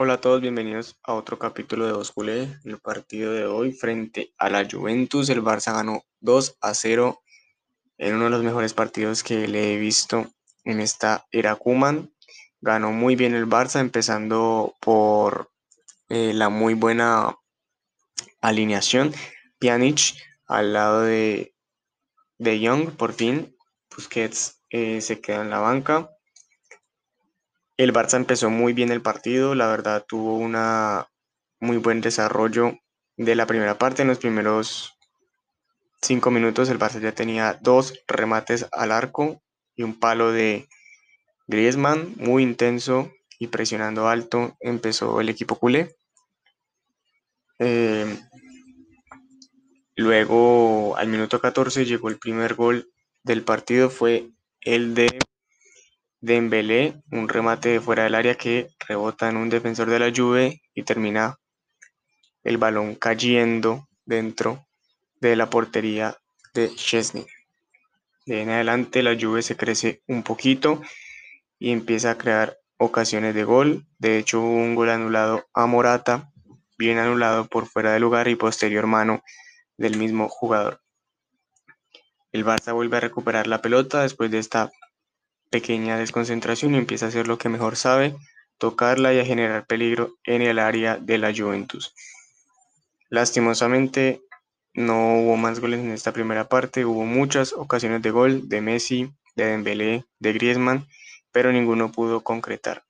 Hola a todos, bienvenidos a otro capítulo de Osculé. El partido de hoy frente a la Juventus, el Barça ganó 2 a 0 en uno de los mejores partidos que le he visto en esta era Kuman. Ganó muy bien el Barça, empezando por eh, la muy buena alineación. Pjanic al lado de, de Young, por fin. Busquets eh, se queda en la banca. El Barça empezó muy bien el partido, la verdad tuvo una muy buen desarrollo de la primera parte. En los primeros cinco minutos el Barça ya tenía dos remates al arco y un palo de Griezmann muy intenso y presionando alto empezó el equipo culé. Eh, luego al minuto 14 llegó el primer gol del partido, fue el de Dembélé, un remate de fuera del área que rebota en un defensor de la Juve y termina el balón cayendo dentro de la portería de Chesney. De en adelante la Juve se crece un poquito y empieza a crear ocasiones de gol. De hecho un gol anulado a Morata, bien anulado por fuera de lugar y posterior mano del mismo jugador. El Barça vuelve a recuperar la pelota después de esta pequeña desconcentración y empieza a hacer lo que mejor sabe, tocarla y a generar peligro en el área de la Juventus. Lastimosamente no hubo más goles en esta primera parte, hubo muchas ocasiones de gol de Messi, de Dembélé, de Griezmann, pero ninguno pudo concretar.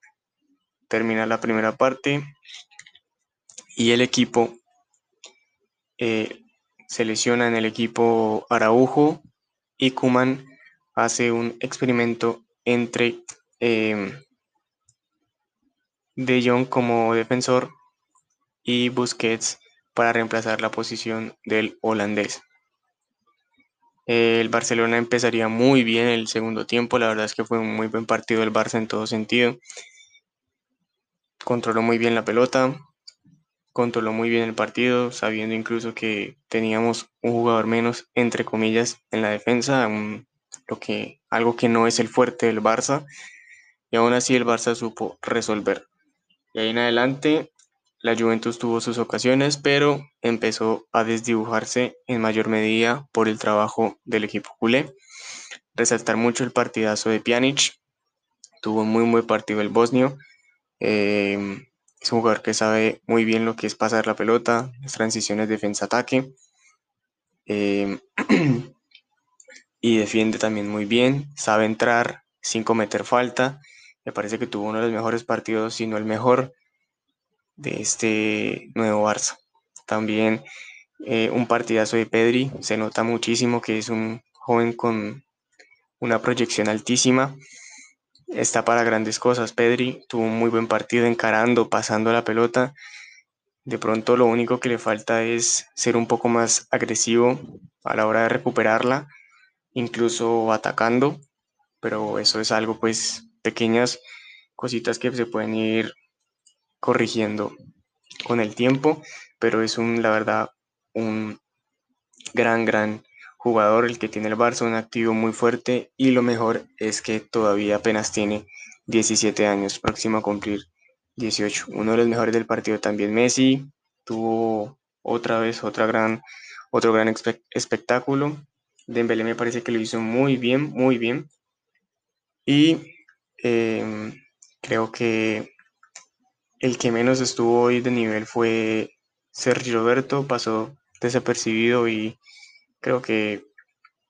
Termina la primera parte y el equipo eh, se lesiona en el equipo Araujo y Kuman hace un experimento entre em, De Jong como defensor y Busquets para reemplazar la posición del holandés. El Barcelona empezaría muy bien el segundo tiempo, la verdad es que fue un muy buen partido del Barça en todo sentido. Controló muy bien la pelota, controló muy bien el partido, sabiendo incluso que teníamos un jugador menos, entre comillas, en la defensa, lo que, algo que no es el fuerte del Barça, y aún así el Barça supo resolver. Y ahí en adelante la Juventus tuvo sus ocasiones, pero empezó a desdibujarse en mayor medida por el trabajo del equipo culé. Resaltar mucho el partidazo de Pjanic, tuvo muy muy partido el bosnio. Eh, es un jugador que sabe muy bien lo que es pasar la pelota, las transiciones defensa-ataque. Eh, y defiende también muy bien, sabe entrar sin cometer falta. Me parece que tuvo uno de los mejores partidos, si no el mejor, de este nuevo Barça. También eh, un partidazo de Pedri, se nota muchísimo que es un joven con una proyección altísima. Está para grandes cosas. Pedri tuvo un muy buen partido encarando, pasando la pelota. De pronto lo único que le falta es ser un poco más agresivo a la hora de recuperarla incluso atacando, pero eso es algo pues pequeñas cositas que se pueden ir corrigiendo con el tiempo, pero es un, la verdad, un gran, gran jugador el que tiene el Barça, un activo muy fuerte y lo mejor es que todavía apenas tiene 17 años, próximo a cumplir 18. Uno de los mejores del partido también Messi, tuvo otra vez otra gran, otro gran espectáculo Dembélé me parece que lo hizo muy bien, muy bien. Y em, creo que el que menos estuvo hoy de nivel fue Sergio Roberto, pasó desapercibido y creo que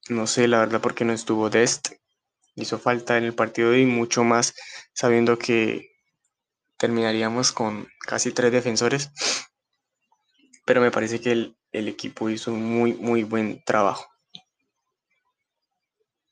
no sé la verdad por qué no estuvo Dest. Hizo falta en el partido y mucho más sabiendo que terminaríamos con casi tres defensores. Pero me parece que el, el equipo hizo un muy, muy buen trabajo.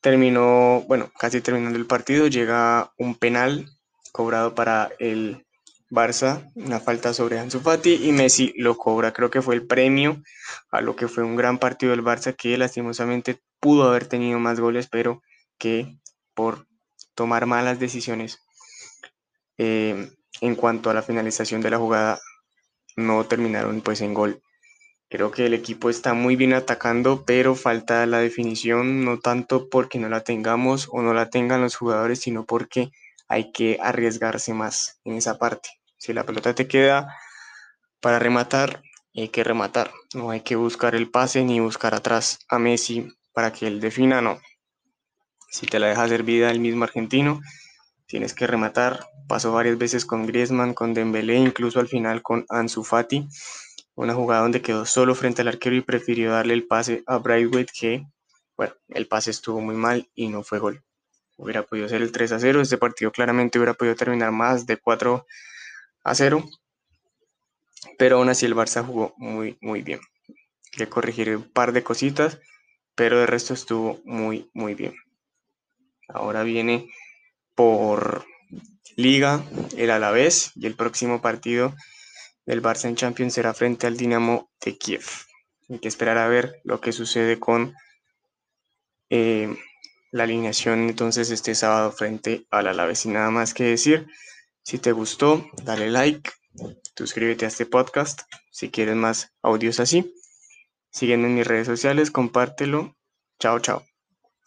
Terminó, bueno, casi terminando el partido, llega un penal cobrado para el Barça, una falta sobre Ansu Fati y Messi lo cobra. Creo que fue el premio a lo que fue un gran partido del Barça que lastimosamente pudo haber tenido más goles, pero que por tomar malas decisiones eh, en cuanto a la finalización de la jugada no terminaron pues en gol. Creo que el equipo está muy bien atacando, pero falta la definición, no tanto porque no la tengamos o no la tengan los jugadores, sino porque hay que arriesgarse más en esa parte. Si la pelota te queda para rematar, hay que rematar. No hay que buscar el pase ni buscar atrás a Messi para que él defina, no. Si te la deja servida el mismo argentino, tienes que rematar. Pasó varias veces con Griezmann, con Dembélé, incluso al final con Ansu Fati. Una jugada donde quedó solo frente al arquero y prefirió darle el pase a Brightweight que, bueno, el pase estuvo muy mal y no fue gol. Hubiera podido ser el 3 a 0. Este partido claramente hubiera podido terminar más de 4 a 0 pero aún así el Barça jugó muy, muy bien. Le corregir un par de cositas, pero de resto estuvo muy, muy bien. Ahora viene por Liga el Alavés y el próximo partido del Barça en Champions será frente al Dinamo de Kiev. Hay que esperar a ver lo que sucede con eh, la alineación entonces este sábado frente al Alavés. Y nada más que decir, si te gustó, dale like, suscríbete a este podcast si quieres más audios así. Sígueme en mis redes sociales, compártelo. Chao, chao.